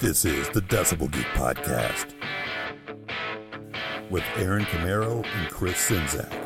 This is the Decibel Geek Podcast with Aaron Camaro and Chris Czynszak.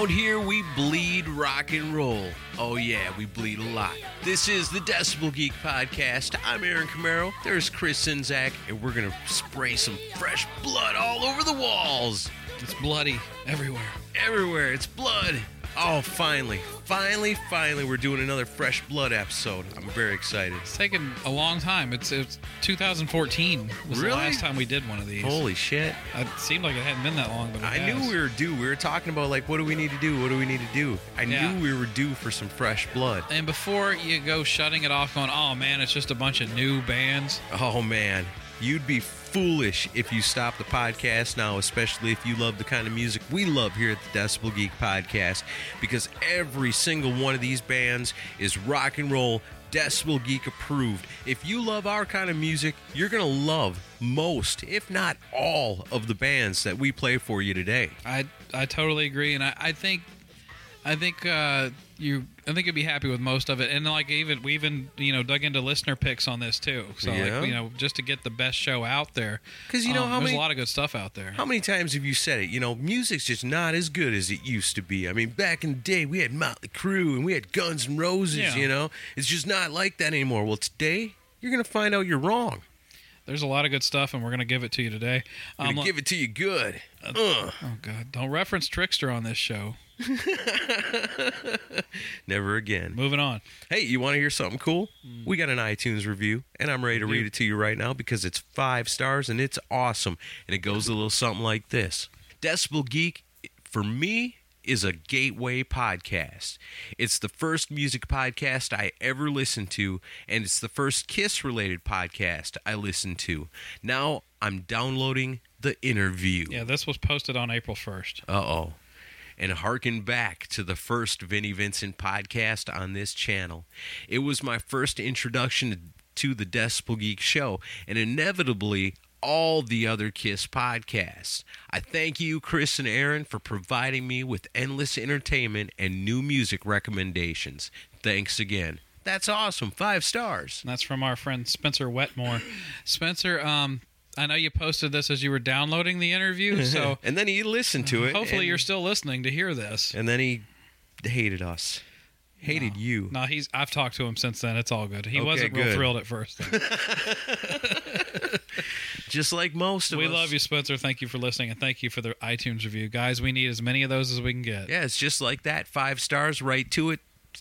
Around here, we bleed rock and roll. Oh, yeah, we bleed a lot. This is the Decibel Geek Podcast. I'm Aaron Camaro. There's Chris Czynszak, and we're going to spray some fresh blood all over the walls. It's bloody everywhere. Everywhere, it's blood. Oh, finally, finally, finally, we're doing another fresh blood episode. I'm very excited. It's taken a long time. It's it's 2014 was Really? the last time we did one of these. Holy shit. It seemed like it hadn't been that long, but it I has. knew we were due. We were talking about, like, what do we need to do? What do we need to do? I Yeah. knew we were due for some fresh blood. And before you go shutting it off, going, "Oh man, it's just a bunch of new bands." Oh man, you'd be foolish if you stop the podcast now, especially if you love the kind of music we love here at the Decibel Geek Podcast, because every single one of these bands is rock and roll Decibel Geek approved. If you love our kind of music, you're gonna love most, if not all, of the bands that we play for you today. I I totally agree, and I, I think I think uh, you I think you'd be happy with most of it, and like even we even you know dug into listener picks on this too. So Yeah. like you know just to get the best show out there, 'Cause you know um, how there's many- a lot of good stuff out there. How many times have you said it? You know, music's just not as good as it used to be. I mean, back in the day, we had Motley Crue and we had Guns N' Roses. Yeah. You know, it's just not like that anymore. Well, today you're gonna find out you're wrong. There's a lot of good stuff, and we're gonna give it to you today. I'm Um, gonna give it to you good. Ugh. Oh God! Don't reference Trickster on this show. Never again. Moving on. Hey, you want to hear something cool? We got an iTunes review, and I'm ready to read it to you right now because it's five stars and it's awesome. And it goes a little something like this Decibel Geek, for me, is a gateway podcast. It's the first music podcast I ever listened to, and it's the first Kiss related podcast I listened to. Now I'm downloading the interview. Yeah, this was posted on April 1st. Uh oh. And harken back to the first Vinnie Vincent podcast on this channel. It was my first introduction to the Decibel Geek show, and inevitably all the other Kiss podcasts. I thank you, Chris and Aaron, for providing me with endless entertainment and new music recommendations. Thanks again. That's awesome. Five stars. That's from our friend Spencer Wetmore. Spencer, um, I know you posted this as you were downloading the interview, so and then he listened to it. hopefully and, you're still listening to hear this. And then he hated us. Hated you. No, he's. I've talked to him since then. It's all good. He Okay, wasn't real thrilled at first. Just like most of we us. We love you, Spencer. Thank you for listening, and thank you for the iTunes review, guys. We need as many of those as we can get. Yeah, it's just like that. Five stars right to it.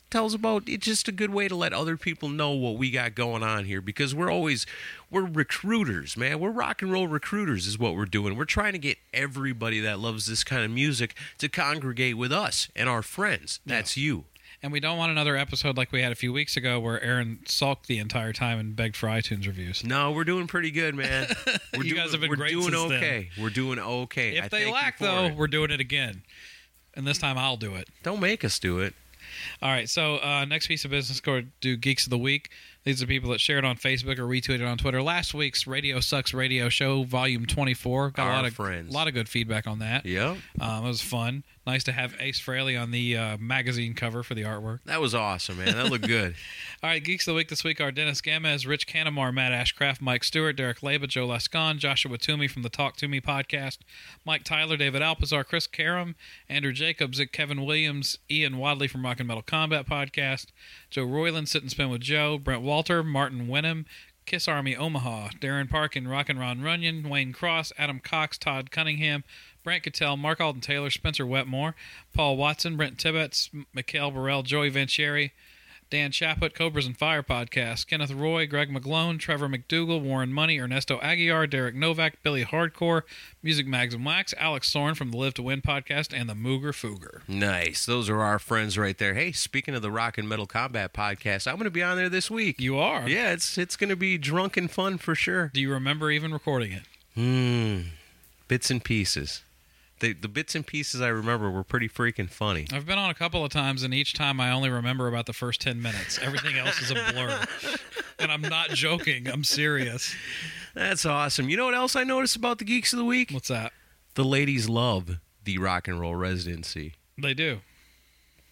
Tells about it's just a good way to let other people know what we got going on here because we're always we're recruiters, man. We're rock and roll recruiters is what we're doing. We're trying to get everybody that loves this kind of music to congregate with us and our friends. That's you. And we don't want another episode like we had a few weeks ago where Aaron sulked the entire time and begged for iTunes reviews. No, we're doing pretty good, man. We're You doing, guys have been we're great doing since then. okay. We're doing okay. If I they lack, though, it. we're doing it again. And this time I'll do it. don't make us do it. All right, so uh, next piece of business, go do Geeks of the Week. These are people that shared on Facebook or retweeted on Twitter. Last week's Radio Sucks Radio Show, Volume 24. Got Our a lot of friends. a lot of good feedback on that. Yeah, Um, it was fun. Nice to have Ace Frehley on the uh, magazine cover for the artwork. That was awesome, man. That looked good. All right, Geeks of the Week this week are Dennis Gamez, Rich Canamar, Matt Ashcraft, Mike Stewart, Derek Leba, Joe Lascon, Joshua Toomey from the Talk to Me podcast, Mike Tyler, David Alpazar, Chris Karam, Andrew Jacobs, Kevin Williams, Ian Wadley from Rock and Metal Combat podcast, Joe Royland, Sit and Spin with Joe, Brent Walter, Martin Wenham, Kiss Army Omaha, Darren Parkin, Rock and Ron Runyon, Wayne Cross, Adam Cox, Todd Cunningham, Brent Cattell, Mark Alden Taylor, Spencer Wetmore, Paul Watson, Brent Tibbetts, Mikhail Burrell, Joey Ventieri, Dan Chaput, Cobras and Fire Podcast, Kenneth Roy, Greg McGlone, Trevor McDougal, Warren Money, Ernesto Aguiar, Derek Novak, Billy Hardcore, Music Mags and Wax, Alex Thorne from the Live to Win podcast, and the Mooger Fooger. Nice. Those are our friends right there. Hey, speaking of the Rock and Metal Combat podcast, I'm going to be on there this week. You are? Yeah, it's it's going to be drunk and fun for sure. Do you remember even recording it? Hmm. Bits and pieces. The the bits and pieces I remember were pretty freaking funny. I've been on a couple of times, and each time I only remember about the first 10 minutes. Everything else is a blur. and I'm not joking. I'm serious. That's awesome. You know what else I noticed about the Geeks of the Week? What's that? The ladies love the rock and roll residency. They do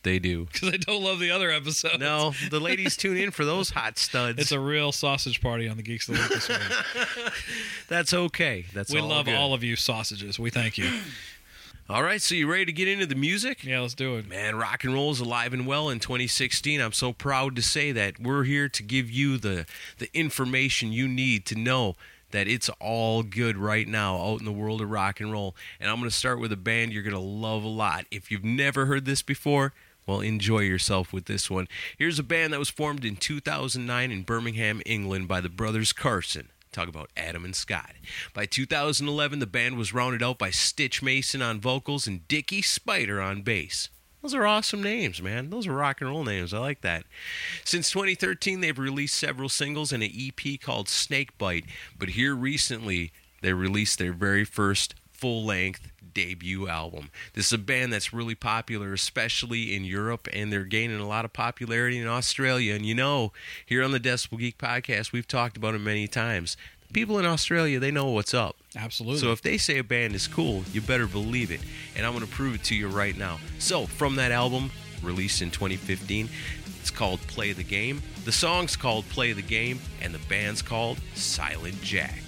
They do. because I don't love the other episodes. No, the ladies tune in for those hot studs. It's a real sausage party on the Geeks of the Week this week. That's okay. That's we all love good. all of you sausages. We thank you. All right, so you ready to get into the music? Yeah, let's do it. Man, rock and roll is alive and well in 2016. I'm so proud to say that we're here to give you the the information you need to know that it's all good right now out in the world of rock and roll. And I'm going to start with a band you're going to love a lot. If you've never heard this before, well, enjoy yourself with this one. Here's a band that was formed in 2009 in Birmingham, England by the brothers Carson. Talk about Adam and Scott. By 2011, the band was rounded out by Stitch Mason on vocals and Dickie Spider on bass. Those are awesome names, man. Those are rock and roll names. I like that. Since 2013, they've released several singles and an EP called Snakebite. But here recently, they released their very first full length debut album. This is a band that's really popular, especially in Europe, and they're gaining a lot of popularity in Australia. And you know, here on the Decibel Geek podcast, we've talked about it many times. The people in Australia, they know what's up. Absolutely. So if they say a band is cool, you better believe it. And I'm going to prove it to you right now. So from that album, released in 2015, it's called Play the Game. The song's called Play the Game, and the band's called Silent Jack.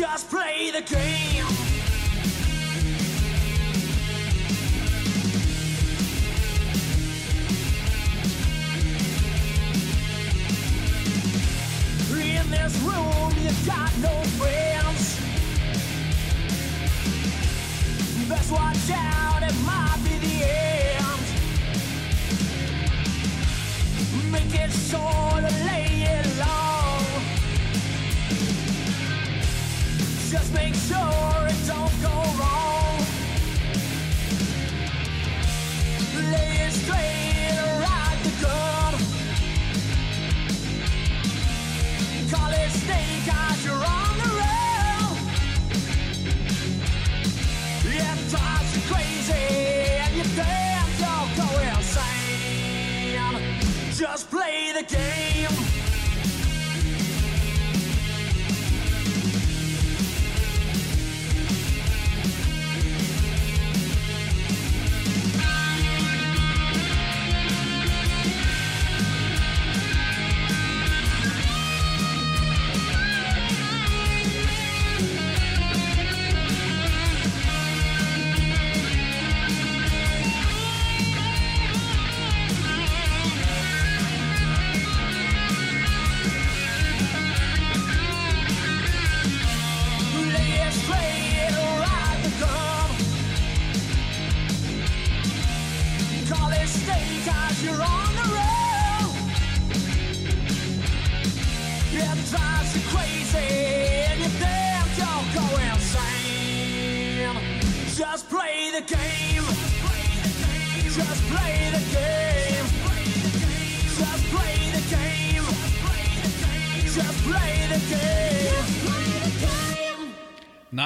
Just play the game. This room, you got no friends. Best watch out, it might be the end. Make it short and lay it long. Just make sure it don't go wrong. Lay it straight, Call it snake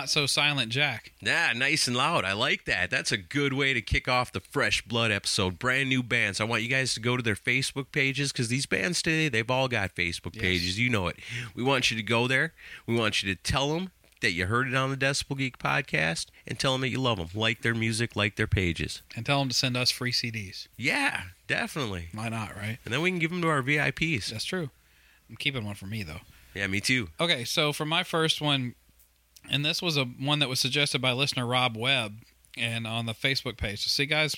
Not so silent, Jack. Yeah, nice and loud. I like that. That's a good way to kick off the Fresh Blood episode. Brand new bands. I want you guys to go to their Facebook pages because these bands today, they've all got Facebook Yes. pages. You know it. We want you to go there. We want you to tell them that you heard it on the Decibel Geek podcast and tell them that you love them. Like their music, like their pages. And tell them to send us free CDs. Yeah, definitely. Why not, right? And then we can give them to our VIPs. That's true. I'm keeping one for me, though. Yeah, me too. Okay, so for my first one, And this was a one that was suggested by listener Rob Webb and on the Facebook page. So see guys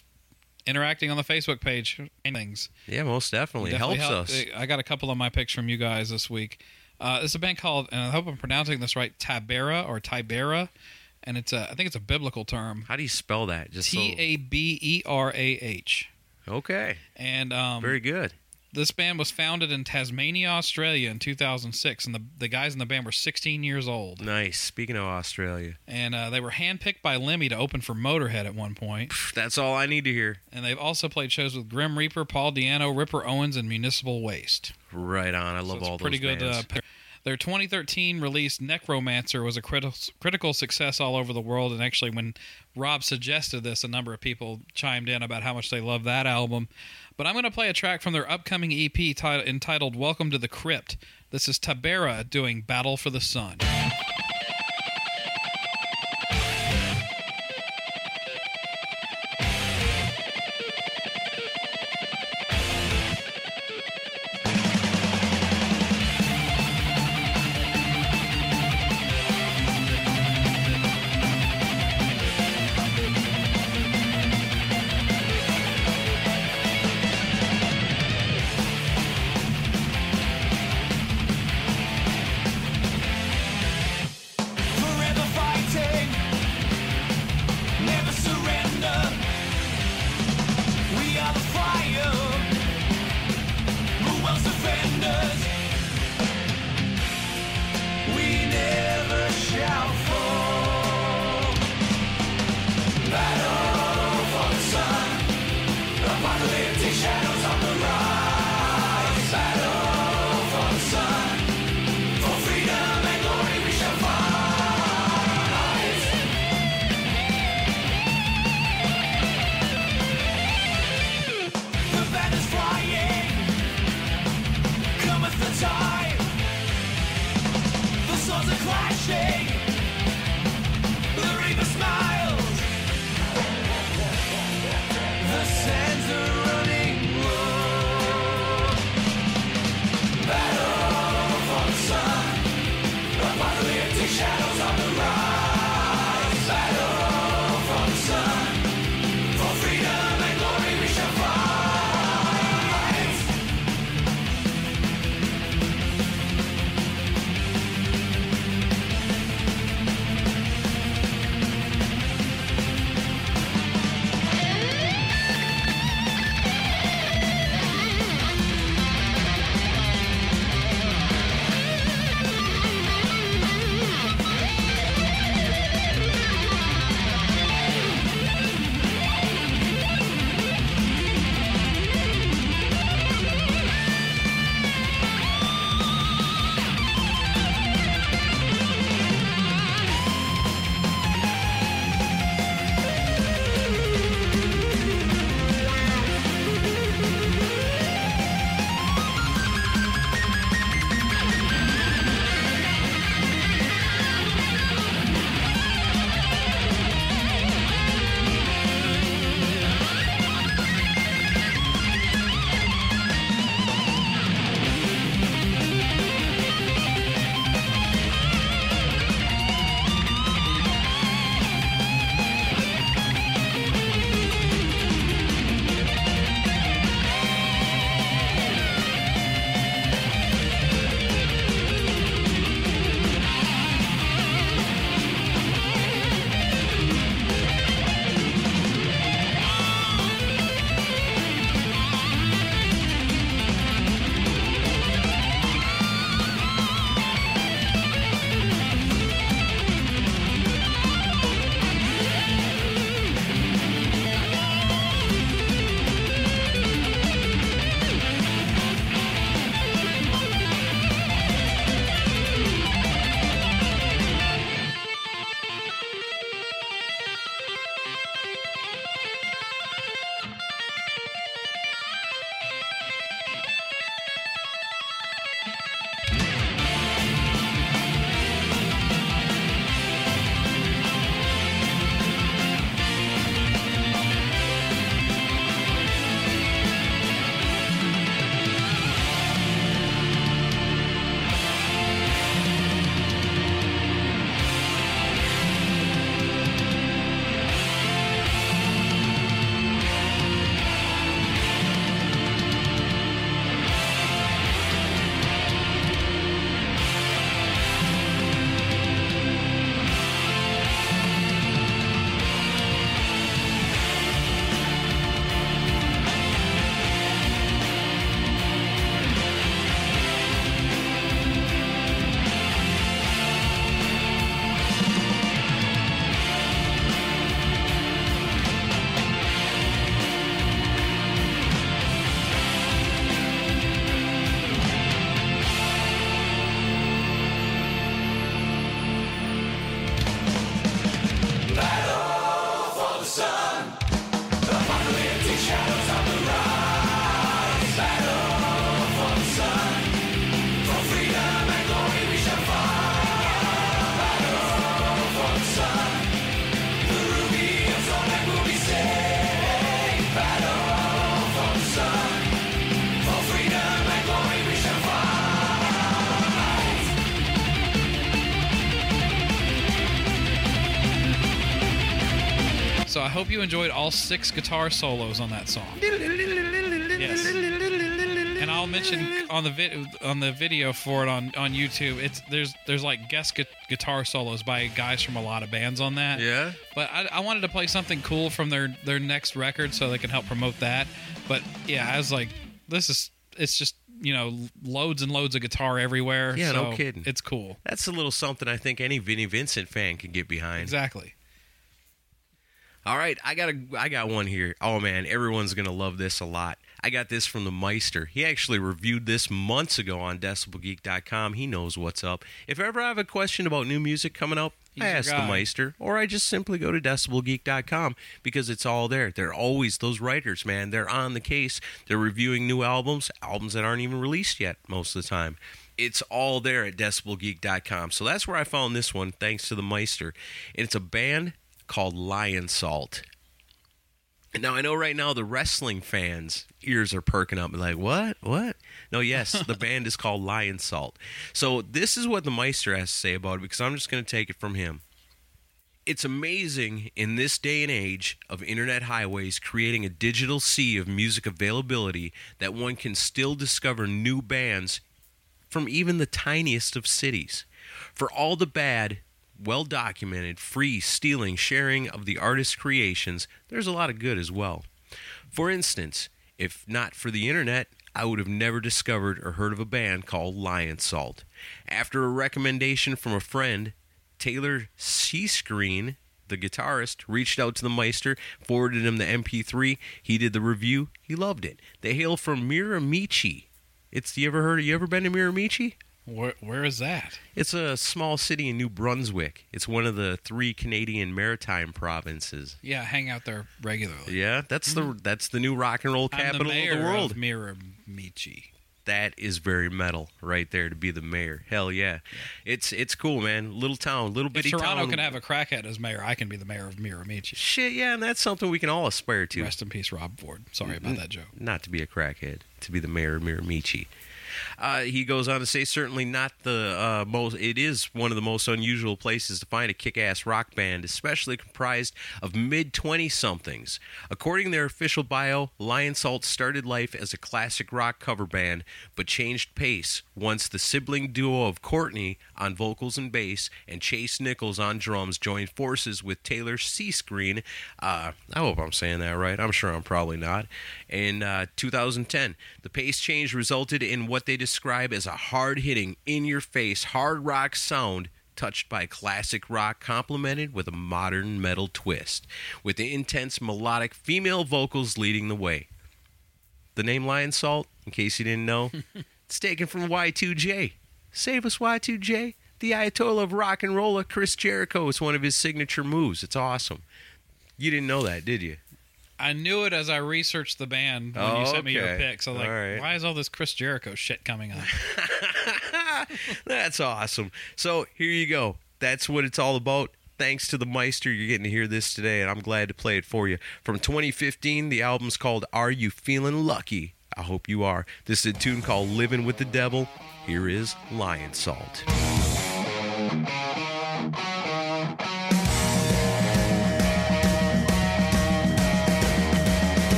interacting on the Facebook page and things. Yeah, most definitely, Definitely helps help- us. I got a couple of my picks from you guys this week. Uh, it's a band called, and I hope I'm pronouncing this right, Taberah or Tibera, and it's a, I think it's a biblical term. How do you spell that? Just T A B E R A H. Okay, And um, very good. This band was founded in Tasmania, Australia, in 2006, and the the guys in the band were 16 years old, Nice. Speaking of Australia, and uh, they were handpicked by Lemmy to open for Motorhead at one point. That's all I need to hear. And they've also played shows with Grim Reaper, Paul Di'Anno, Ripper Owens, and Municipal Waste. Right on. I love it's all pretty those good. bands. Uh, their 2013 release Necromancer was a criti- critical success all over the world, and actually, when Rob suggested this, a number of people chimed in about how much they love that album. But I'm going to play a track from their upcoming EP ti- entitled "Welcome to the Crypt." This is Taberah doing "Battle for the Sun." Hope you enjoyed all six guitar solos on that song. Yes. And I'll mention on the vid- on the video for it on, on YouTube. It's there's there's like guest gu- guitar solos by guys from a lot of bands on that. Yeah. But I, I wanted to play something cool from their their next record so they can help promote that. But yeah, I was like, this is it's just you know loads and loads of guitar everywhere. Yeah, no kidding. It's cool. That's a little something I think any Vinnie Vincent fan can get behind. Exactly. All right, I got a I got one here. Oh man, everyone's gonna love this a lot. I got this from the Meister. He actually reviewed this months ago on DecibelGeek.com. He knows what's up. If ever I have a question about new music coming up, He's I ask the. Meister, or I just simply go to DecibelGeek.com because it's all there. They're always those writers, man. They're on the case. They're reviewing new albums, albums that aren't even released yet most of the time. It's all there at DecibelGeek.com. So that's where I found this one, thanks to the Meister. And it's a band called Lionsault. Now I know right now the wrestling fans' ears are perking up, like what, what? No, yes, the band is called Lionsault. So this is what the Meister has to say about it because I'm just going to take it from him. It's amazing in this day and age of internet highways creating a digital sea of music availability that one can still discover new bands from even the tiniest of cities. For all the bad, well documented, free stealing, sharing of the artist's creations, there's a lot of good as well. For instance, if not for the internet, I would have never discovered or heard of a band called Lionsault. After a recommendation from a friend, Taylor Seascreen, the guitarist, reached out to the Meister, forwarded him the MP3. He did the review. He loved it. They hail from Miramichi. It's you ever heard? You ever been to Miramichi? Where where is that? It's a small city in New Brunswick. It's one of the three Canadian maritime provinces. Yeah, I hang out there regularly. Yeah, that's the that's the new rock and roll I'm the capital of the world. of Miramichi. that is very metal right there to be the mayor. Hell yeah. It's it's cool, man. Little town, little If bitty Toronto town. can have a crackhead as mayor, I can be the mayor of Miramichi. Shit, yeah, and that's something we can all aspire to. Rest in peace, Rob Ford. Sorry Mm-hmm. about that joke. Not to be a crackhead, to be the mayor of Miramichi. Uh, he goes on to say, certainly not the uh, most. It is one of the most unusual places to find a kick-ass rock band, especially comprised of mid twenty-somethings. According to their official bio, Lionsault started life as a classic rock cover band, but changed pace once the sibling duo of Courtney on vocals and bass and Chase Nichols on drums joined forces with Taylor Seascreen. Uh, I hope I'm saying that right. I'm sure I'm probably not. In uh, 2010, the pace change resulted in what they describe as a hard hitting, in your face, hard rock sound touched by classic rock complemented with a modern metal twist, with the intense melodic female vocals leading the way. The name Lionsault, in case you didn't know, it's taken from Y2J. Save us, Y2J. The Ayatollah of rock and roll, Chris Jericho. It's one of his signature moves. It's awesome. You didn't know that, did you? I knew it as I researched the band when Oh, you sent me your okay. picks. I was like, right. why is all this Chris Jericho shit coming up? That's awesome. So here you go. That's what it's all about. Thanks to the Meister, you're getting to hear this today, and I'm glad to play it for you. From 2015, the album's called Are You Feeling Lucky? I hope you are. This is a tune called Living with the Devil. Here is Lionsault.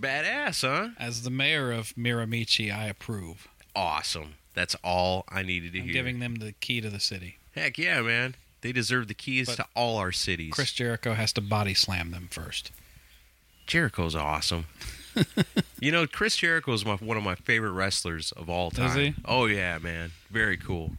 That's badass, huh? As the mayor of Miramichi, I approve. Awesome. That's all I needed to I'm hear. giving them the key to the city. Heck yeah, man. They deserve the keys But to all our cities. Chris Jericho has to body slam them first. Jericho's awesome. you know, Chris Jericho is my, one of my favorite wrestlers of all Is time. he? Oh yeah, man, very cool.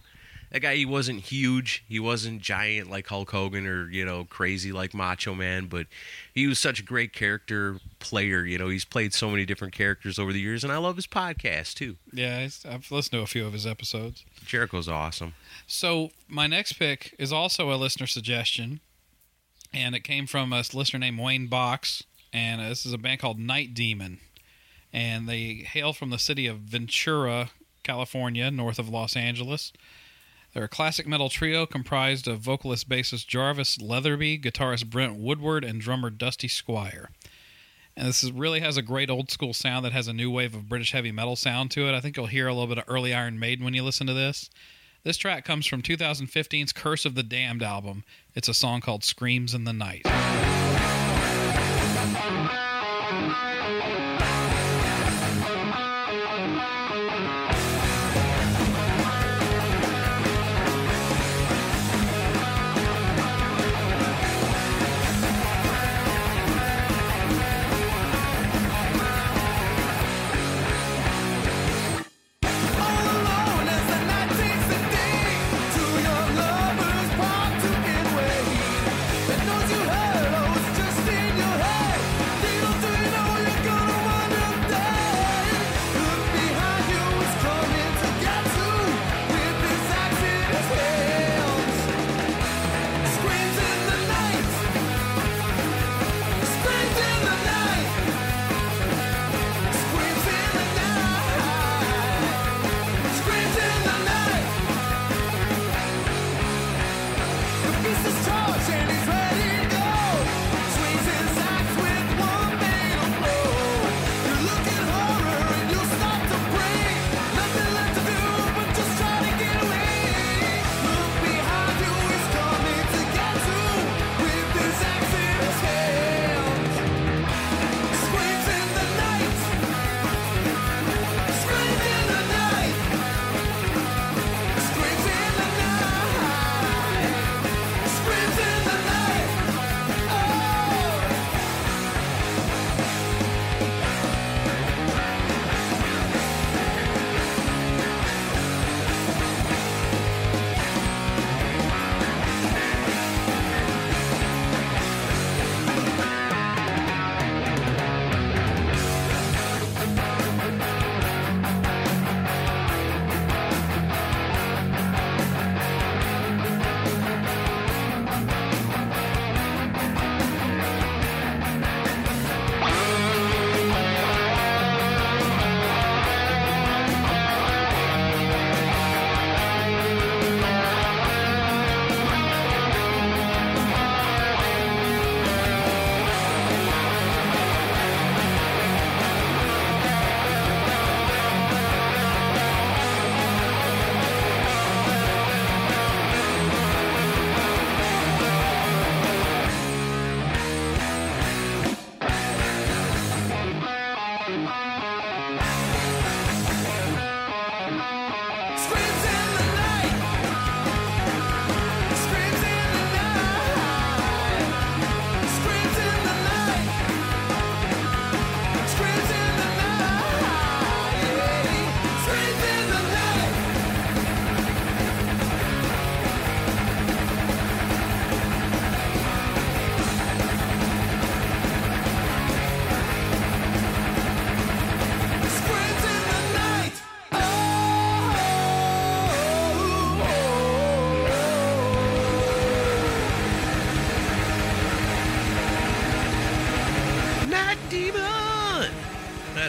That guy, he wasn't huge, he wasn't giant like Hulk Hogan or you know crazy like Macho Man, but he was such a great character player. You know, he's played so many different characters over the years, and I love his podcast too. Yeah, I've listened to a few of his episodes. Jericho's awesome. So my next pick is also a listener suggestion, and it came from a listener named Wayne Box, and uh, this is a band called Night Demon, and they hail from the city of Ventura, California, north of Los Angeles. They're a classic metal trio comprised of vocalist bassist Jarvis Leatherby, guitarist Brent Woodward, and drummer Dusty Squire. And this is, really has a great old school sound that has a new wave of British heavy metal sound to it. I think you'll hear a little bit of early Iron Maiden when you listen to this. This track comes from 2015's Curse of the Damned album. It's a song called Screams in the Night.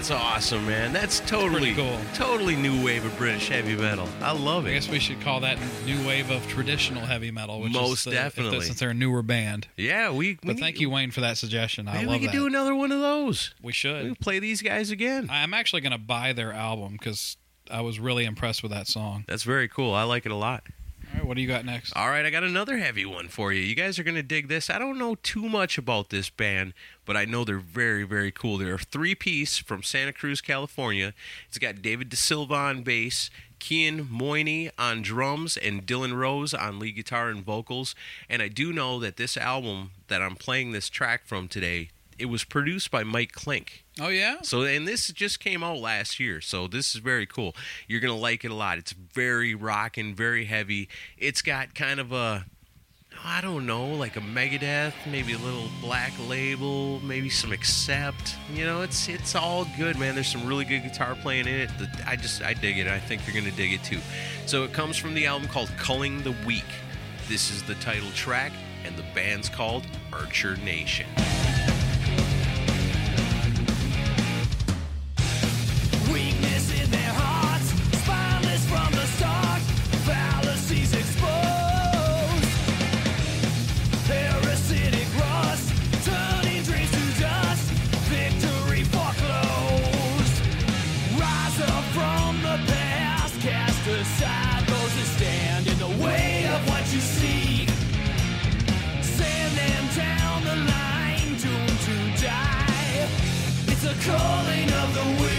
That's awesome, man. That's totally cool. Totally new wave of British heavy metal. I love it. I guess we should call that new wave of traditional heavy metal, which Most is the, definitely. since they're a newer band. Yeah, we. we But thank you, Wayne, for that suggestion. I love we could that. do another one of those. we We should. can play these guys again. I'm actually going to buy their album because I was really impressed with that song. That's very cool. I like it a lot. What do you got next? All right, I got another heavy one for you. You guys are going to dig this. I don't know too much about this band, but I know they're very, very cool. They're a three piece from Santa Cruz, California. It's got David DeSilva on bass, Kian Moyney on drums, and Dylan Rose on lead guitar and vocals. And I do know that this album that I'm playing this track from today, it was produced by Mike Klink. Oh yeah. So, and this just came out last year, so this is very cool. You're gonna like it a lot. It's very rocking, very heavy. It's got kind of a, I don't know, like a Megadeth, maybe a little Black Label, maybe some Accept. You know, it's it's all good, man. There's some really good guitar playing in it. I just I dig it. I think you're gonna dig it too. So it comes from the album called Culling the Weak. This is the title track, and the band's called Archer Nation. Calling of the weak.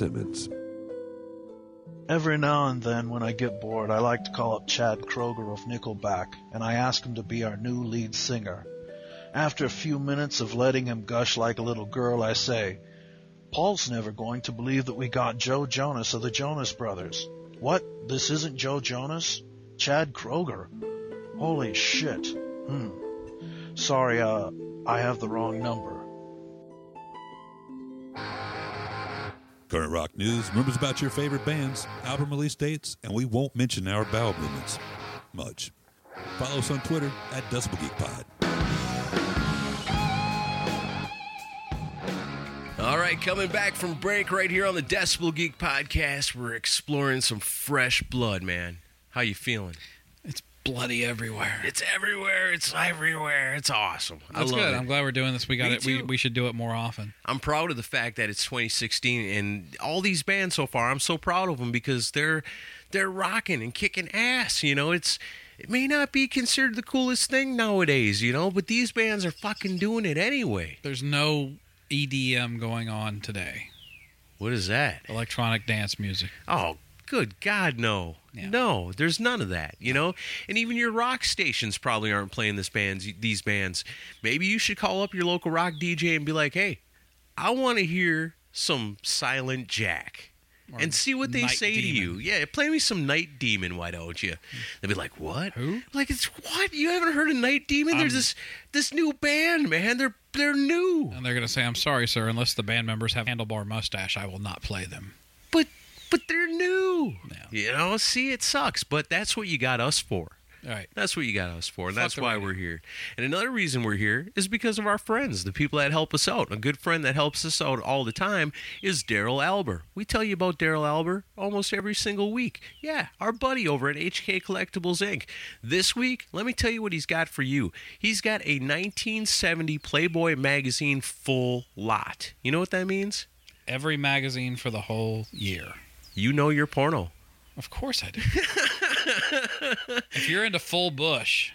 Simmons. Every now and then, when I get bored, I like to call up Chad Kroeger of Nickelback, and I ask him to be our new lead singer. After a few minutes of letting him gush like a little girl, I say, Paul's never going to believe that we got Joe Jonas of the Jonas Brothers. What? This isn't Joe Jonas? Chad Kroeger? Holy shit. Hmm. Sorry, uh, I have the wrong number. Current rock news, rumors about your favorite bands, album release dates, and we won't mention our bowel movements much. Follow us on Twitter at Decibel Geek Pod. All right, coming back from break right here on the Decibel Geek podcast, we're exploring some fresh blood, man. How you feeling? Bloody everywhere. It's everywhere. It's everywhere. It's awesome. I That's love good. it. I'm glad we're doing this. We got Me it. We, too. we should do it more often. I'm proud of the fact that it's 2016 and all these bands so far. I'm so proud of them because they're they're rocking and kicking ass. You know, it's it may not be considered the coolest thing nowadays. You know, but these bands are fucking doing it anyway. There's no EDM going on today. What is that? Electronic dance music. Oh, good God, no. Yeah. No, there's none of that, you know? And even your rock stations probably aren't playing this bands these bands. Maybe you should call up your local rock DJ and be like, "Hey, I want to hear some Silent Jack." Or and see what they say to you. Yeah, play me some Night Demon, why don't you? They'll be like, "What? Who? Like it's what? You haven't heard of Night Demon? There's Um, this this new band, man. They're they're new." And they're going to say, I'm sorry, sir, unless the band members have handlebar mustache, I will not play them. but but they're new. Yeah. You know, see, it sucks, but that's what you got us for. All right. That's what you got us for, and Fuck that's why radio. we're here. And another reason we're here is because of our friends, the people that help us out. A good friend that helps us out all the time is Daryl Alber. We tell you about Daryl Alber almost every single week. Yeah, our buddy over at HK Collectibles Inc. This week, let me tell you what he's got for you. He's got a 1970 Playboy magazine full lot. You know what that means? Every magazine for the whole year. You know your porno. Of course I do. if you're into full bush,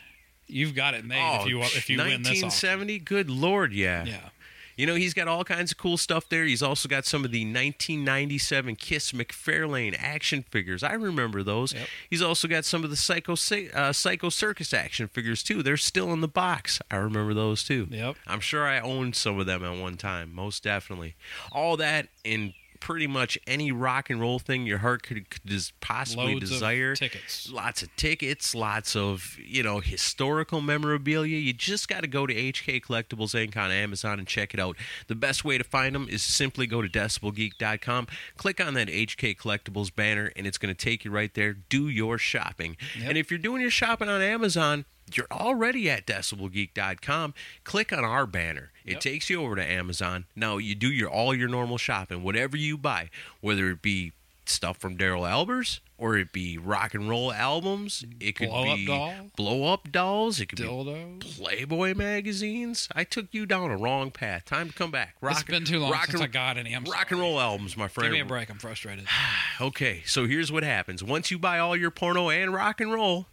you've got it made if you if you win this auction. 1970, good lord, yeah. Yeah. You know, he's got all kinds of cool stuff there. He's also got some of the 1997 Kiss McFarlane action figures. I remember those. Yep. He's also got some of the Psycho uh, Psycho Circus action figures too. They're still in the box. I remember those too. Yep. I'm sure I owned some of them at one time, most definitely. All that in pretty much any rock and roll thing your heart could, could des- possibly Loads desire. tickets. Lots of tickets, lots of, you know, historical memorabilia. You just got to go to HK Collectibles Inc. on Amazon and check it out. The best way to find them is simply go to decibelgeek.com, click on that HK Collectibles banner, and it's going to take you right there. Do your shopping. Yep. And if you're doing your shopping on Amazon, you're already at decibelgeek.com. Click on our banner. It Yep. takes you over to Amazon. Now you do your all your normal shopping, whatever you buy, whether it be stuff from Daryl Albers or it be rock and roll albums. It could Blow-up be doll? blow up dolls. It could be Playboy magazines. I took you down a wrong path. Time to come back. Rock, it's been too long rock since and, I got any. I'm rock sorry. and roll albums, my friend. Give me a break. I'm frustrated. Okay, so here's what happens. Once you buy all your porno and rock and roll,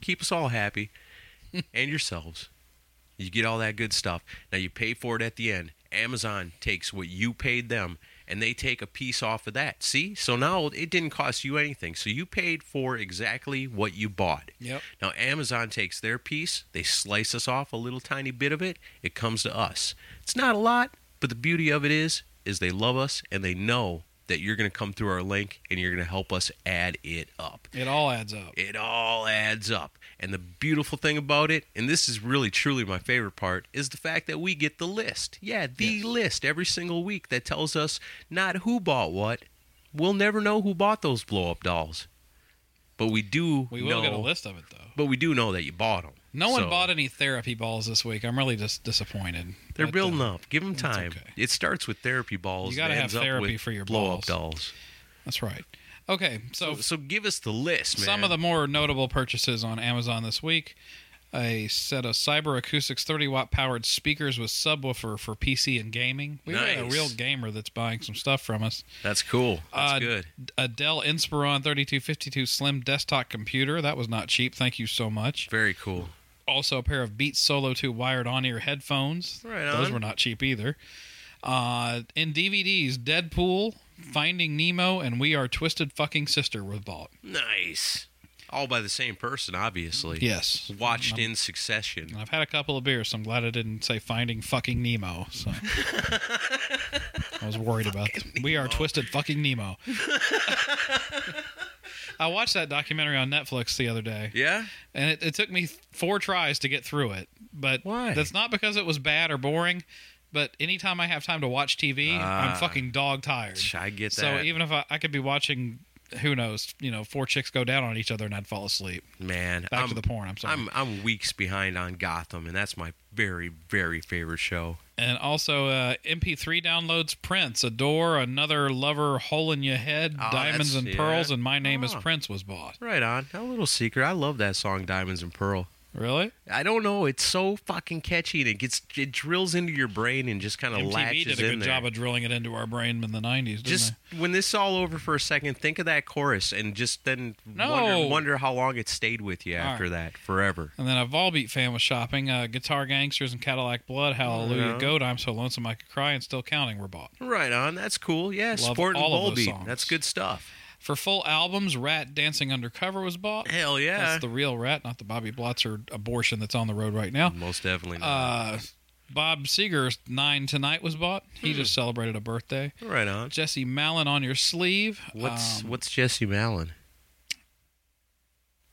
keep us all happy and yourselves. You get all that good stuff. Now you pay for it at the end. Amazon takes what you paid them and they take a piece off of that. See? So now it didn't cost you anything. So you paid for exactly what you bought. Yep. Now Amazon takes their piece, they slice us off a little tiny bit of it, it comes to us. It's not a lot, but the beauty of it is is they love us and they know that you're going to come through our link and you're going to help us add it up. It all adds up. It all adds up. And the beautiful thing about it, and this is really truly my favorite part, is the fact that we get the list. Yeah, the Yes. list every single week that tells us not who bought what. We'll never know who bought those blow up dolls. But we do We will know, get a list of it though. But we do know that you bought them. No one bought any therapy balls this week. I'm really just disappointed. They're But, building uh, up. Give them time. okay. It starts with therapy balls. You gotta and have therapy with for your blow balls. up dolls. That's right. Okay, so So, so give us the list, man. some of the more notable purchases on Amazon this week: a set of Cyber Acoustics 30 watt powered speakers with subwoofer for PC and gaming. We got a real gamer that's buying some stuff from us. That's cool. That's Uh, good. A Dell Inspiron 3252 slim desktop computer. That was not cheap. Thank you so much. Very cool. Also, a pair of Beats Solo 2 wired on ear headphones. Right Those were not cheap either. Uh, in DVDs, Deadpool, Finding Nemo, and We Are Twisted Fucking Sister was bought. Nice. All by the same person, obviously. Yes. Watched in succession. I've had a couple of beers, so I'm glad I didn't say Finding Fucking Nemo. So I was worried about that. We Are Twisted Fucking Nemo. I watched that documentary on Netflix the other day. Yeah? and it, it took me four tries to get through it. But Why? that's not because it was bad or boring. But anytime I have time to watch TV, Ah. I'm fucking dog tired. I get that. So even if I, I could be watching who knows? You know, four chicks go down on each other and I'd fall asleep. Man, Back I'm, to the porn. I'm sorry. I'm I'm weeks behind on Gotham, and that's my very very favorite show. and also, uh, MP3 downloads Prince, Adore, Another Lover, Hole in Your Head, Oh, Diamonds and yeah. Pearls, and My Name is Oh. Prince was bought. Right on. A little secret. I love that song, Diamonds and Pearl. Really? I don't know. It's so fucking catchy, and it gets it drills into your brain and just kind of MTV latches did a good there. job of drilling it into our brain in the 90s, didn't just when this is all over for a second, think of that chorus and just then No. wonder, wonder how long it stayed with you after right. that, forever. And then a Volbeat fan was shopping. Uh, Guitar Gangsters and Cadillac Blood, Hallelujah Yeah. Goat, I'm So Lonesome I Could Cry, and Still Counting were bought. Right on. That's cool. Yeah, Love Sport and all of those Volbeat. That's good stuff. For full albums, Ratt Dancing Undercover was bought. Hell yeah. That's the real Ratt, not the Bobby Blotzer abortion that's on the road right now. Most definitely. Not. Uh, Bob Seger's Nine Tonight was bought. He Hmm. just celebrated a birthday. right on. Jesse Malin on your sleeve. What's Um, what's Jesse Malin?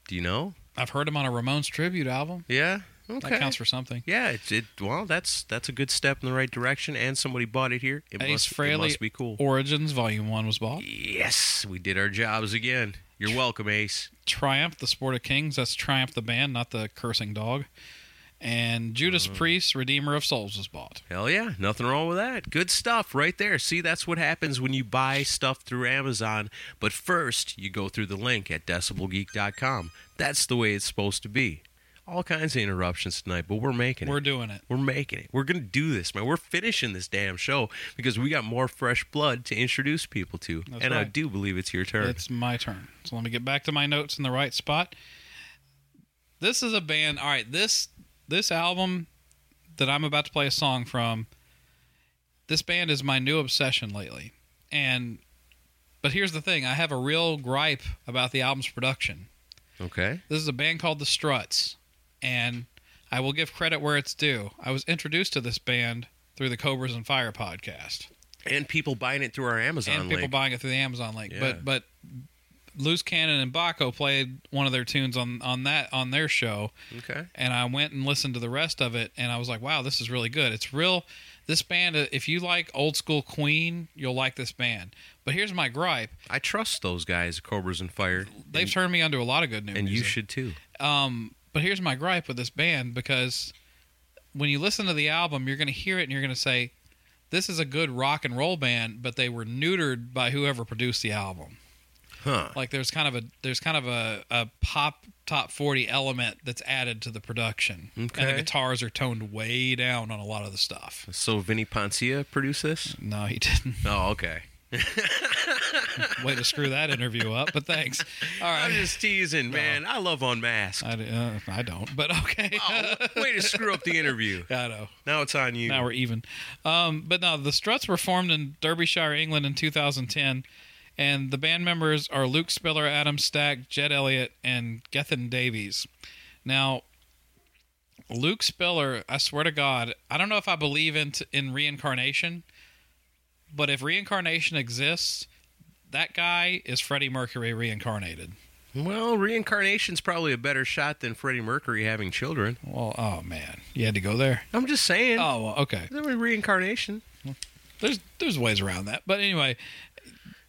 Do you know? I've heard him on a Ramones tribute album. Yeah. Okay. That counts for something. Yeah, it's it. Well, that's that's a good step in the right direction, and somebody bought it here. It Ace must, it must be cool. Origins Volume One was bought. yes, we did our jobs again. You're welcome, Ace. Triumph, the Sport of Kings. That's Triumph the band, not the cursing dog. And Judas Uh. Priest, Redeemer of Souls was bought. Hell yeah, nothing wrong with that. Good stuff right there. See, that's what happens when you buy stuff through Amazon. But first, you go through the link at decibelgeek.com. That's the way it's supposed to be. All kinds of interruptions tonight, but we're making it. We're doing it. We're making it. We're going to do this, man. We're finishing this damn show because we got more fresh blood to introduce people to. That's and I do believe it's your turn. It's my turn. So let me get back to my notes in the right spot. This is a band. All right, this this album that I'm about to play a song from. This band is my new obsession lately, and but here's the thing: I have a real gripe about the album's production. okay. This is a band called the Struts, and I will give credit where it's due. I was introduced to this band through the Cobras and Fire podcast And people buying it through our Amazon and people buying it through the Amazon link. Yeah. But but Loose Cannon and Baco played one of their tunes on on that on their show, okay. and I went and listened to the rest of it, and I was like, wow, this is really good. It's real. This band, uh, if you like old school Queen, you'll like this band. But here's my gripe: I trust those guys, Cobras and Fire. they've and, turned me onto a lot of good new and you should too. Um, but here's my gripe with this band because when you listen to the album, you're going to hear it and you're going to say, "This is a good rock and roll band," but they were neutered by whoever produced the album. Huh. Like there's kind of a there's kind of a, a pop top forty element that's added to the production, okay. and the guitars are toned way down on a lot of the stuff. So Vini Poncia produced this? No, he didn't. Oh, okay. Way to screw that interview up, but thanks. All I'm just teasing, man. I love Unmasked. I, uh, I don't, but okay. Oh, way to screw up the interview. I know. Now it's on you. Now we're even. Um, but no, the Struts were formed in Derbyshire, England in 2010, and the band members are Luke Spiller, Adam Slack, Jed Elliott, and Gethin Davies. Now, Luke Spiller, I swear to God, I don't know if I believe in in reincarnation, but if reincarnation exists, that guy is Freddie Mercury reincarnated. well, reincarnation's probably a better shot than Freddie Mercury having children. Well, oh man, you had to go there. I'm just saying. Oh, well, okay. There was reincarnation. there's there's ways around that. But anyway,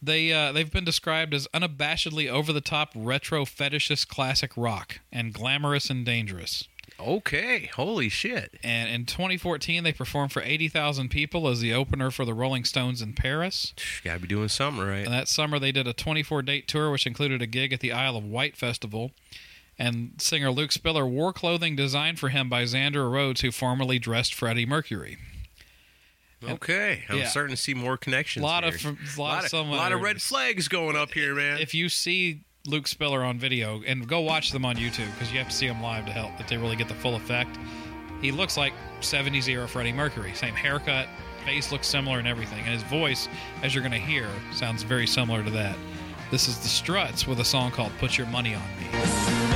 they uh, they've been described as unabashedly over the top retro fetishist classic rock and glamorous and dangerous. Okay. Holy shit. And in 2014, they performed for 80,000 people as the opener for the Rolling Stones in Paris. Gotta be doing something right. And that summer, they did a 24 date tour, which included a gig at the Isle of Wight Festival. And singer Luke Spiller wore clothing designed for him by Zandra Rhodes, who formerly dressed Freddie Mercury. Okay. I'm Yeah. starting to see more connections. A lot here. of a lot, lot of, of, lot of red flags going up here, man. if you see Luke Spiller on video and go watch them on YouTube because you have to see them live to help that they really get the full effect. He looks like 70s era Freddie Mercury. Same haircut, face looks similar and everything. And his voice, as you're going to hear, sounds very similar to that. This is the Struts with a song called Put Your Money on Me.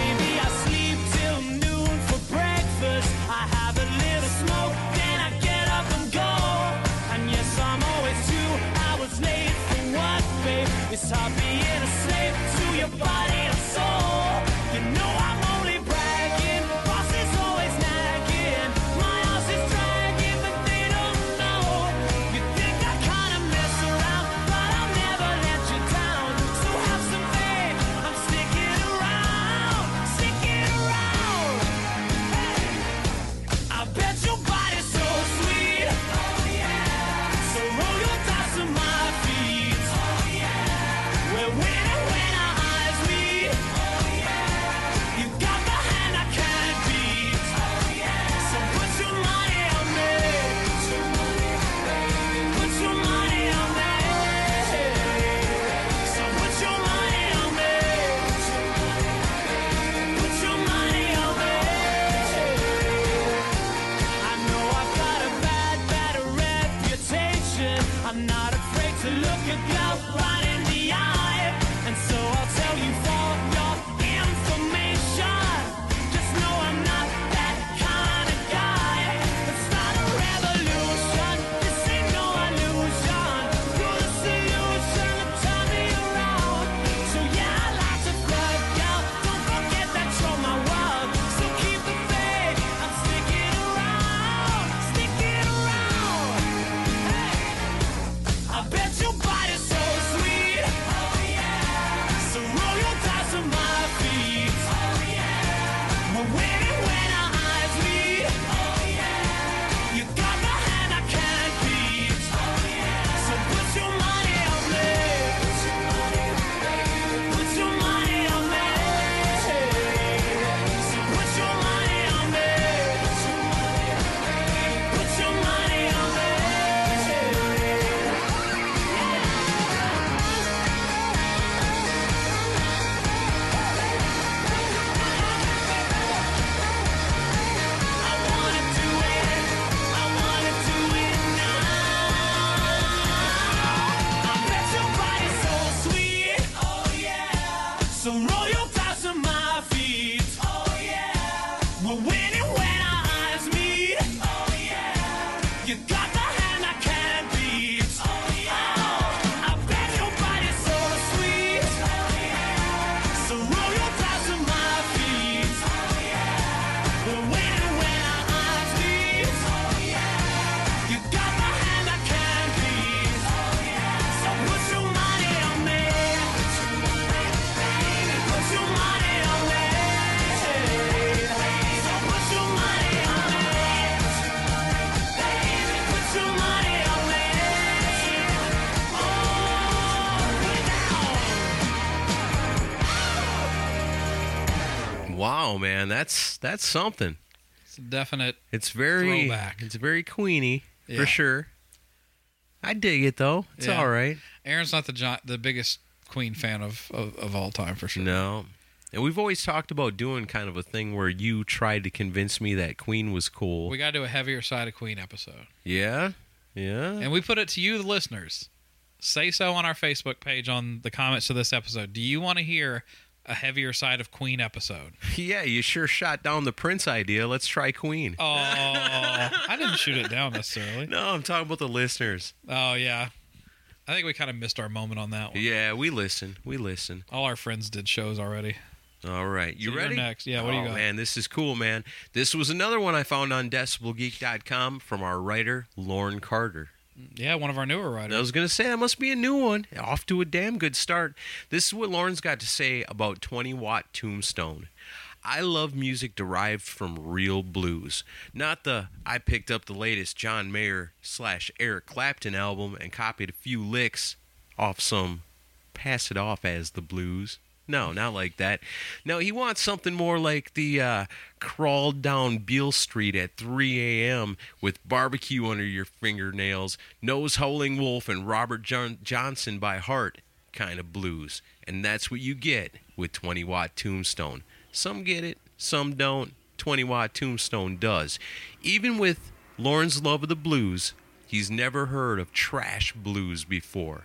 That's that's something. It's a definite. It's very Throwback. It's very Queenie Yeah. for sure. I dig it though. It's Yeah. all right. Aaron's not the the biggest Queen fan of, of, of all time for sure. No. And we've always talked about doing kind of a thing where you tried to convince me that Queen was cool. We got to do a heavier side of Queen episode. yeah? Yeah. And we put it to you, the listeners. Say so on our Facebook page on the comments to this episode. Do you want to hear a heavier side of Queen episode? yeah, you sure shot down the Prince idea. Let's try Queen. Oh, I didn't shoot it down necessarily. No, I'm talking about the listeners. Oh, yeah. I think we kind of missed our moment on that one. Yeah, we listen. We listen. All our friends did shows already. All right. You So you're ready? next. Yeah, what do you oh, got? man, this is cool, man. This was another one I found on decibelgeek.com from our writer, Lauren Carter. Yeah, one of our newer writers. I was going to say that must be a new one. Off to a damn good start. This is what Lauren's got to say about 20 Watt Tombstone. I love music derived from real blues, not the I picked up the latest John Mayer slash Eric Clapton album and copied a few licks off some pass it off as the blues. No, not like that. No, he wants something more like the uh, crawled down Beale Street at 3 a.m. with barbecue under your fingernails, nose howling wolf, and Robert John- Johnson by heart kind of blues. And that's what you get with 20 Watt Tombstone. Some get it, some don't. 20 Watt Tombstone does. Even with Lauren's love of the blues, he's never heard of trash blues before.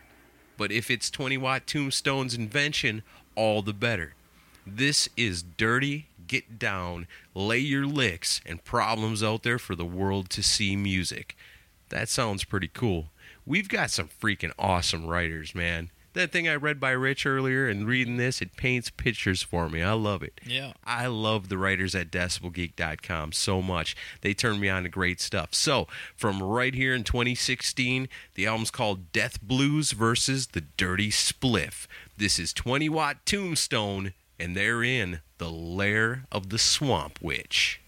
But if it's 20 Watt Tombstone's invention, all the better. This is dirty, get down, lay your licks, and problems out there for the world to see music. That sounds pretty cool. We've got some freaking awesome writers, man. That thing I read by Rich earlier and reading this, it paints pictures for me. I love it. Yeah. I love the writers at decibelgeek.com so much. They turn me on to great stuff. So, from right here in 2016, the album's called Death Blues versus the Dirty Spliff. This is 20 Watt Tombstone, and they're in the lair of the Swamp Witch.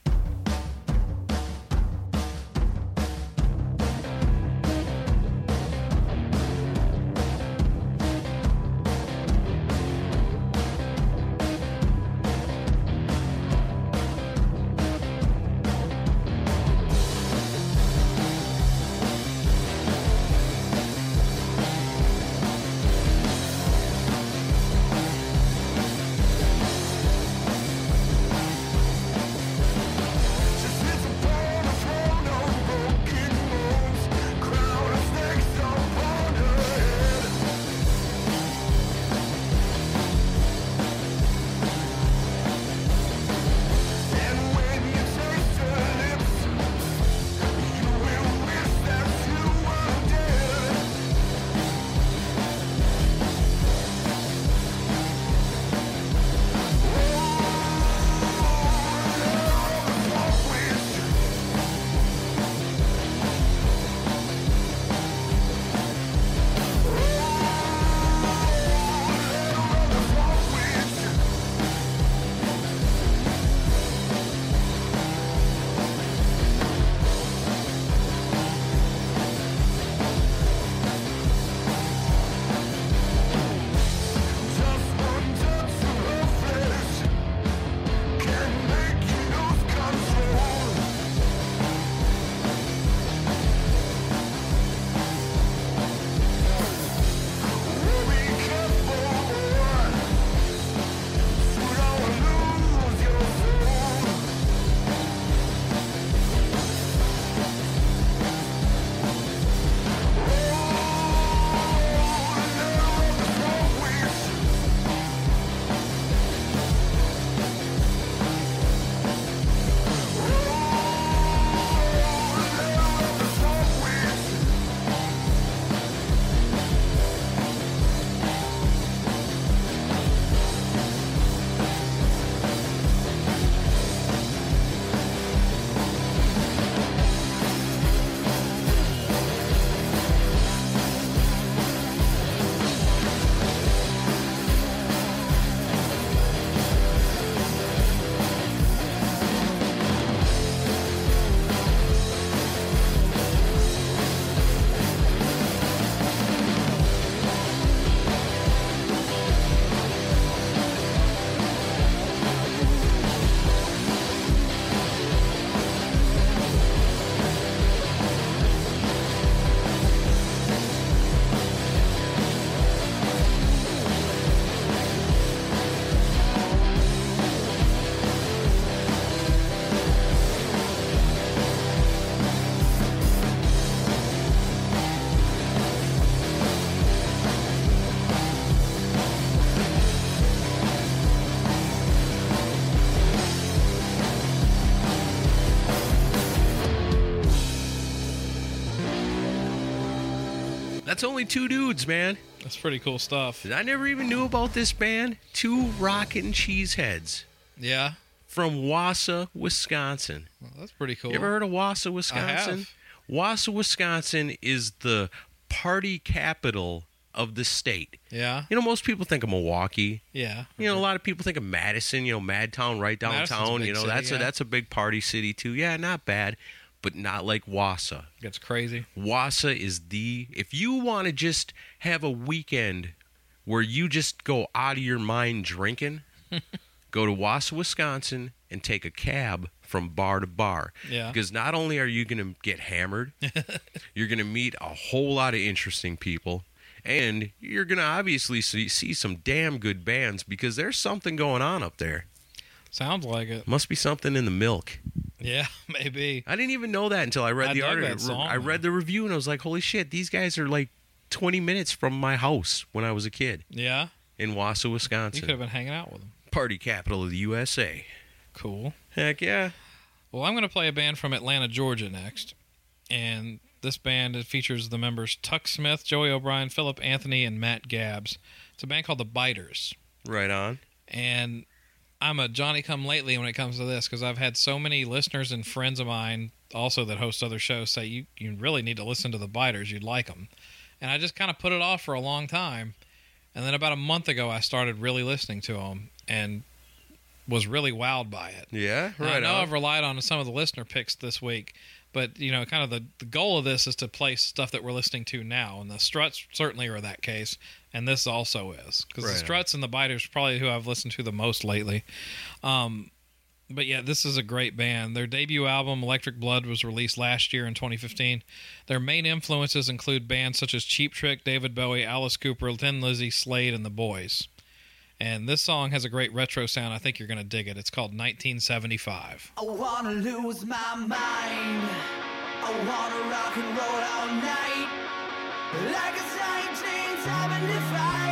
That's only two dudes, man. That's pretty cool stuff. I never even knew about this band. Two rockin' cheeseheads Yeah. from Wausau, Wisconsin. Well, that's pretty cool. You ever heard of Wausau, Wisconsin? have. Wausau, Wisconsin is the party capital of the state. yeah. You know, most people think of Milwaukee. Yeah. You know, a lot of people think of Madison. You know, Madtown right downtown. You know, city, that's a that's a big party city too. Yeah, not bad, but not like Wausau. That's crazy. Wausau is the if you want to just have a weekend where you just go out of your mind drinking, go to Wausau, Wisconsin, and take a cab from bar to bar. Yeah. Because not only are you going to get hammered, you're going to meet a whole lot of interesting people. And you're going to obviously see, see some damn good bands because there's something going on up there. Sounds like it. Must be something in the milk. Yeah, maybe. I didn't even know that until I read I the article. song, I read the review and I was like, "Holy shit! These guys are like 20 minutes from my house when I was a kid Yeah. in Wausau, Wisconsin. You could have been hanging out with them. party capital of the USA." Cool. Heck yeah! Well, I'm going to play a band from Atlanta, Georgia next. And this band features the members Tuck Smith, Joey O'Brien, Philip Anthony, and Matt Gabbs. It's a band called The Biters. Right on. And I'm a Johnny come lately when it comes to this because I've had so many listeners and friends of mine also that host other shows say you, you really need to listen to The Biters. You'd like them. And I just kind of put it off for a long time. And then about a month ago, I started really listening to them and was really wowed by it. Yeah, And right I know on. I've relied on some of the listener picks this week, but you know, kind of the, the goal of this is to play stuff that we're listening to now, and the Struts certainly are that case, and this also is because Right the. Struts and the Biters probably who I've listened to the most lately. Um, but yeah, this is a great band. Their debut album, Electric Blood, was released last year in 2015. Their main influences include bands such as Cheap Trick, David Bowie, Alice Cooper, Thin Lizzy, Slade, and The Boys. And this song has a great retro sound. I think you're going to dig it. It's called 1975. I wanna lose my mind. I wanna rock and roll all night. Like 75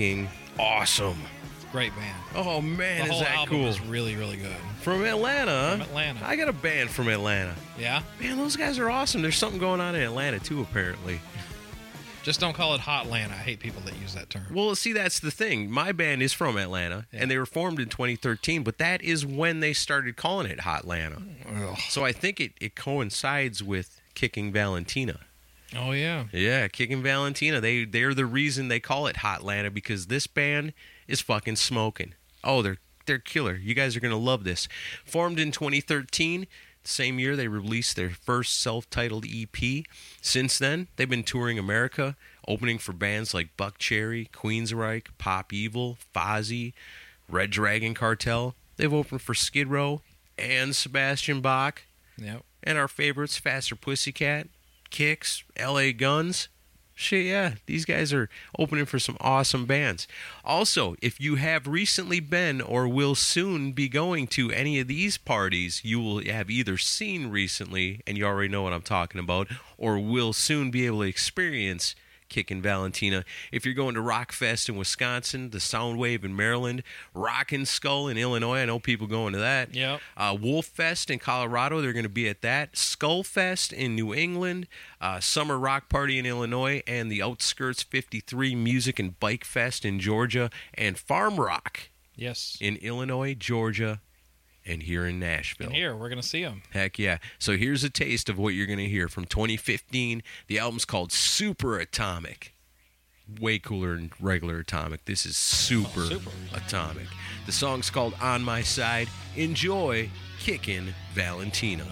fucking awesome. Great band. Oh man, the is whole that album cool? is really, really good. From Atlanta. From Atlanta. I got a band from Atlanta. Yeah. Man, those guys are awesome. There's something going on in Atlanta too, apparently. Just don't call it Hotlanta. I hate people that use that term. Well, see, that's the thing. My band is from Atlanta, Yeah. and they were formed in 2013, but that is when they started calling it Hotlanta. So I think it, it coincides with Kicking Valentina. Oh yeah. Yeah, Kicking Valentina. They they're the reason they call it Hotlanta because this band is fucking smoking. Oh, they're they're killer. You guys are gonna love this. Formed in 2013, same year they released their first self-titled EP. Since then, they've been touring America, opening for bands like Buck Cherry, Queensryche, Pop Evil, Fozzy, Red Dragon Cartel. They've opened for Skid Row and Sebastian Bach Yep. and our favorites, Faster Pussycat, Kix, LA Guns. Shit, yeah, these guys are opening for some awesome bands. Also, if you have recently been or will soon be going to any of these parties, you will have either seen recently, and you already know what I'm talking about, or will soon be able to experience Kickin' Valentina. If you're going to Rockfest in Wisconsin, the Soundwave in Maryland, Rockin' Skull in Illinois, I know people going to that. Yep. Uh, Wolf Fest in Colorado, they're going to be at that. Skull Fest in New England, uh, Summer Rock Party in Illinois, and the Outskirts 53 Music and Bike Fest in Georgia, and Farm Rock Yes. in Illinois, Georgia, and here in Nashville. And here we're gonna see them. Heck yeah. So here's a taste of what you're going to hear from 2015. The album's called Super Atomic. Way cooler than regular Atomic. This is Super, Super. Atomic. The song's called On My Side. Enjoy Kickin' Valentina.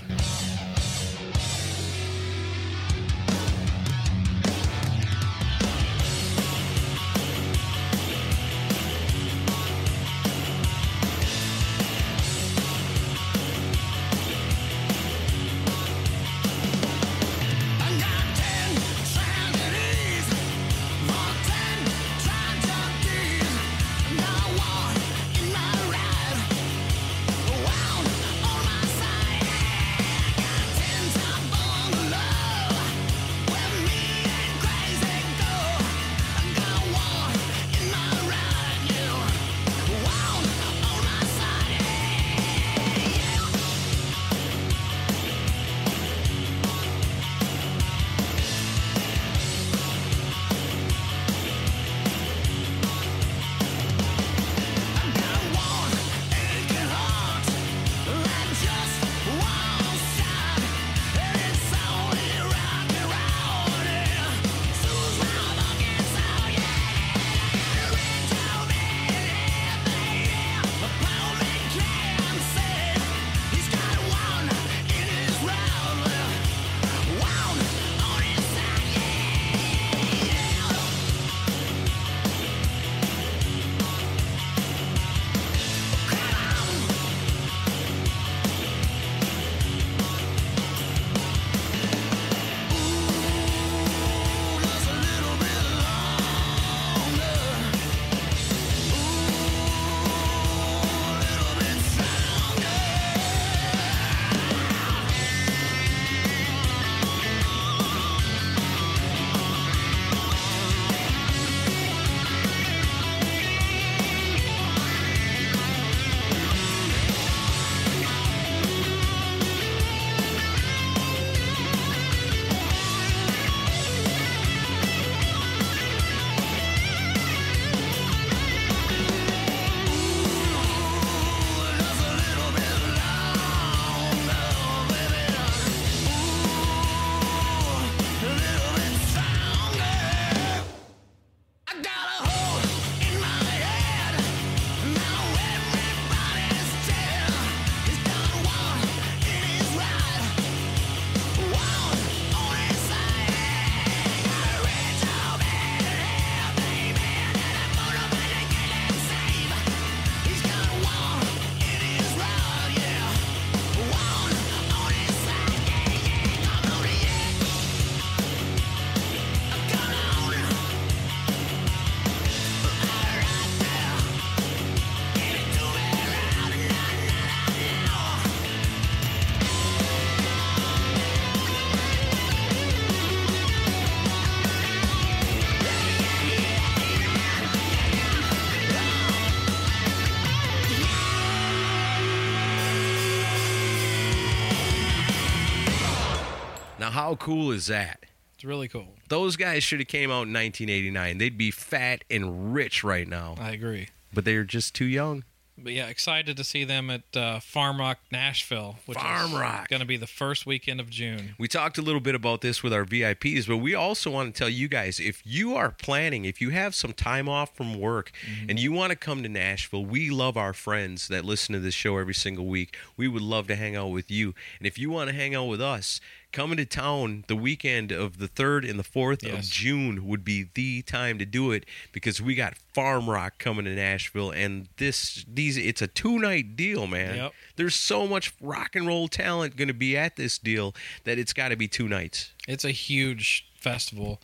How cool is that? It's really cool. Those guys should have came out in 1989. They'd be fat and rich right now, I agree. but they're just too young. But yeah, excited to see them at uh, Farm Rock, Nashville, which Farm is Rock. going to be the first weekend of June. We talked a little bit about this with our VIPs, but we also want to tell you guys if you are planning, if you have some time off from work and you want to come to Nashville, we love our friends that listen to this show every single week. We would love to hang out with you. And if you want to hang out with us, coming to town the weekend of the 3rd and the 4th of June would be the time to do it because we got Farm Rock coming to Nashville and this these it's a two-night deal, man. Yep. There's so much rock and roll talent going to be at this deal that it's got to be two nights. It's a huge festival.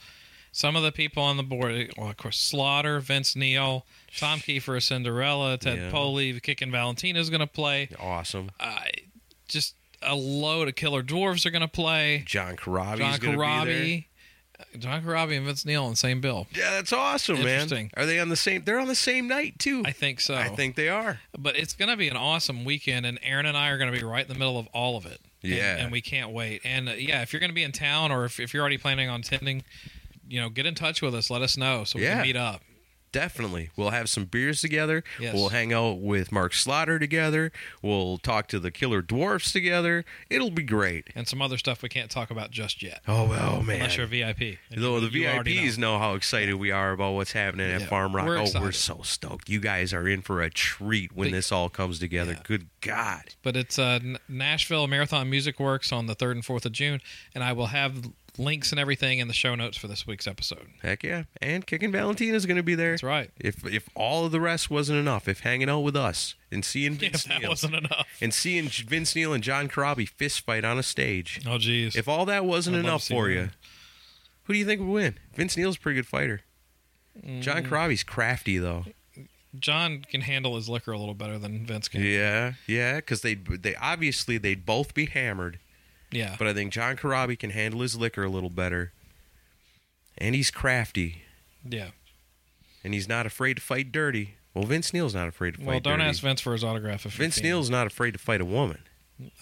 Some of the people on the board, well, of course, Slaughter, Vince Neil, Tom Keifer, Cinderella, Ted Yeah. Poley, Kickin' is going to play. Awesome. Uh, just a load of Killer Dwarfs are going to play. John Corabi's John going to be there. Corabi, John Corabi and Vince Neil on the same bill. Yeah, that's awesome, man. Interesting. Are they on the same? They're on the same night too. I think so. I think they are. but it's going to be an awesome weekend, and Aaron and I are going to be right in the middle of all of it. And- Yeah. and, we can't wait. And uh, yeah, if you're going to be in town, or if, if you're already planning on attending, you know, get in touch with us. Let us know so we Yeah. can meet up. Definitely. We'll have some beers together. Yes. We'll hang out with Mark Slaughter together. We'll talk to the Killer Dwarfs together. It'll be great. And some other stuff we can't talk about just yet, Oh, well, man. unless you're a VIP. Though the VIPs know. how excited we are about what's happening at Yeah, Farm Rock. we're oh, we're so stoked. You guys are in for a treat when But- this all comes together. Yeah. Good God. But it's uh, Nashville Marathon Music Works on the 3rd and 4th of June, and I will have links and everything in the show notes for this week's episode. Heck yeah. And Kicking Valentina's going to be there. That's right. If if all of the rest wasn't enough, if hanging out with us and seeing Vince Neil wasn't enough. and seeing Vince Neil and John Corabi fist fight on a stage, Oh, geez. if all that wasn't I'd enough for you, who do you think would win? Vince Neil's a pretty good fighter. Mm. John Corabi's crafty though. John can handle his liquor a little better than Vince can. Yeah, yeah, because they they obviously they'd both be hammered, Yeah. but I think John Corabi can handle his liquor a little better, and he's crafty, yeah. and he's not afraid to fight dirty. Well, Vince Neil's not afraid to fight dirty. Well, don't dirty. ask Vince for his autograph. If Vince. Neil's not afraid to fight a woman.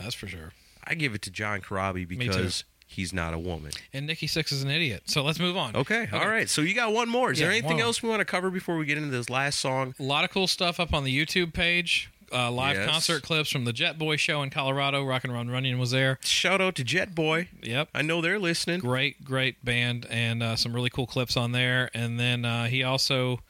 That's for sure. I give it to John too. because he's not a woman. And Nikki Sixx is an idiot. So let's move on. Okay, all right. So you got one more. Is there anything else we want to cover before we get into this last song? A lot of cool stuff up on the YouTube page. Uh, live Yes. concert clips from the Jetboy show in Colorado. Rock and Run Runyon was there. Shout out to Jetboy. Yep. I know they're listening. Great, great band, and uh, some really cool clips on there. And then uh, he also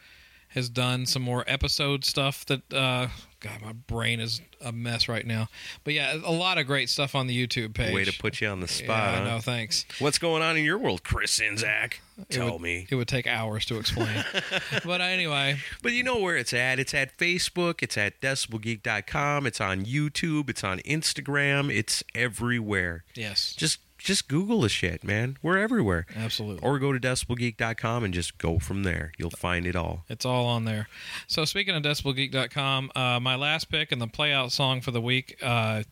has done some more episode stuff that, uh, God, my brain is a mess right now. But yeah, a lot of great stuff on the YouTube page. Way to put you on the spot. I huh? know, thanks. What's going on in your world, Chris Czynszak? It Tell would- me. It would take hours to explain. but anyway, But you know where it's at. It's at Facebook. It's at decibelgeek.com. It's on YouTube. It's on Instagram. It's everywhere. yes, Just just Google the shit, man. We're everywhere. absolutely. Or go to decibelgeek.com and just go from there. You'll find it all. It's all on there. So speaking of decibelgeek.com, uh, my last pick and the playout song for the week uh,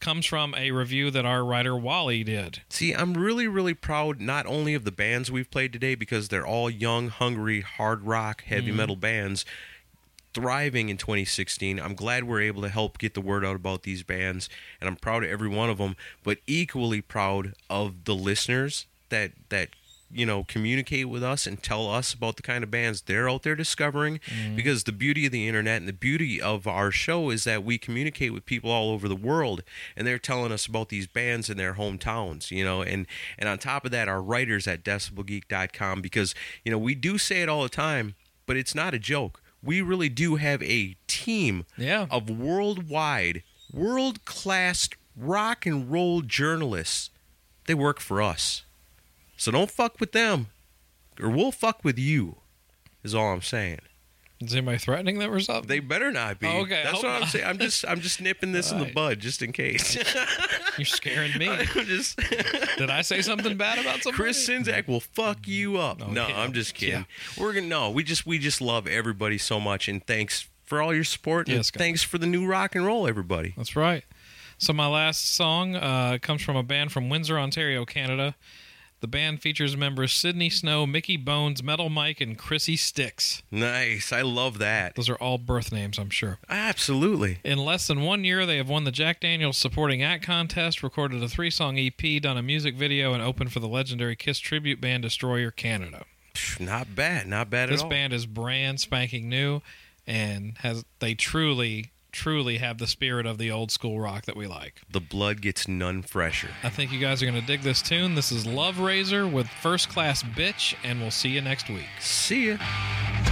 comes from a review that our writer Wally did. See, I'm really, really proud not only of the bands we've played today because they're all young, hungry, hard rock, heavy metal bands thriving in 2016. I'm glad we're able to help get the word out about these bands, and I'm proud of every one of them. But equally proud of the listeners that that you know communicate with us and tell us about the kind of bands they're out there discovering. Mm-hmm. Because the beauty of the internet and the beauty of our show is that we communicate with people all over the world, and they're telling us about these bands in their hometowns. You know, and and on top of that, our writers at DecibelGeek.com because you know we do say it all the time, but it's not a joke. We really do have a team Yeah. of worldwide, world class rock and roll journalists. They work for us. So don't fuck with them, or we'll fuck with you, is all I'm saying. Is anybody threatening that or something? They better not be. Oh, okay, That's what I'm not. saying. I'm just I'm just nipping this in the Right. bud just in case. You're scaring me. I'm just Did I say something bad about somebody? Chris Czynszak will fuck you up. No, yeah. I'm just kidding. We're gonna no. We just we just love everybody so much, and thanks for all your support. And Yes, guys. thanks for the new rock and roll, everybody. That's right. So my last song uh, comes from a band from Windsor, Ontario, Canada. The band features members Sydney Snow, Mickey Bones, Metal Mike, and Chrissy Sticks. Nice. I love that. Those are all birth names, I'm sure. Absolutely. In less than one year, they have won the Jack Daniels Supporting Act contest, recorded a three song EP, done a music video, and opened for the legendary Kiss tribute band Destroyer Canada. Not bad. Not bad This at all. This band is brand spanking new and has they truly, truly have the spirit of the old school rock that we like. the blood gets none fresher. I think you guys are going to dig this tune. This is Love Razor with First Class Bitch, and we'll see you next week. See ya.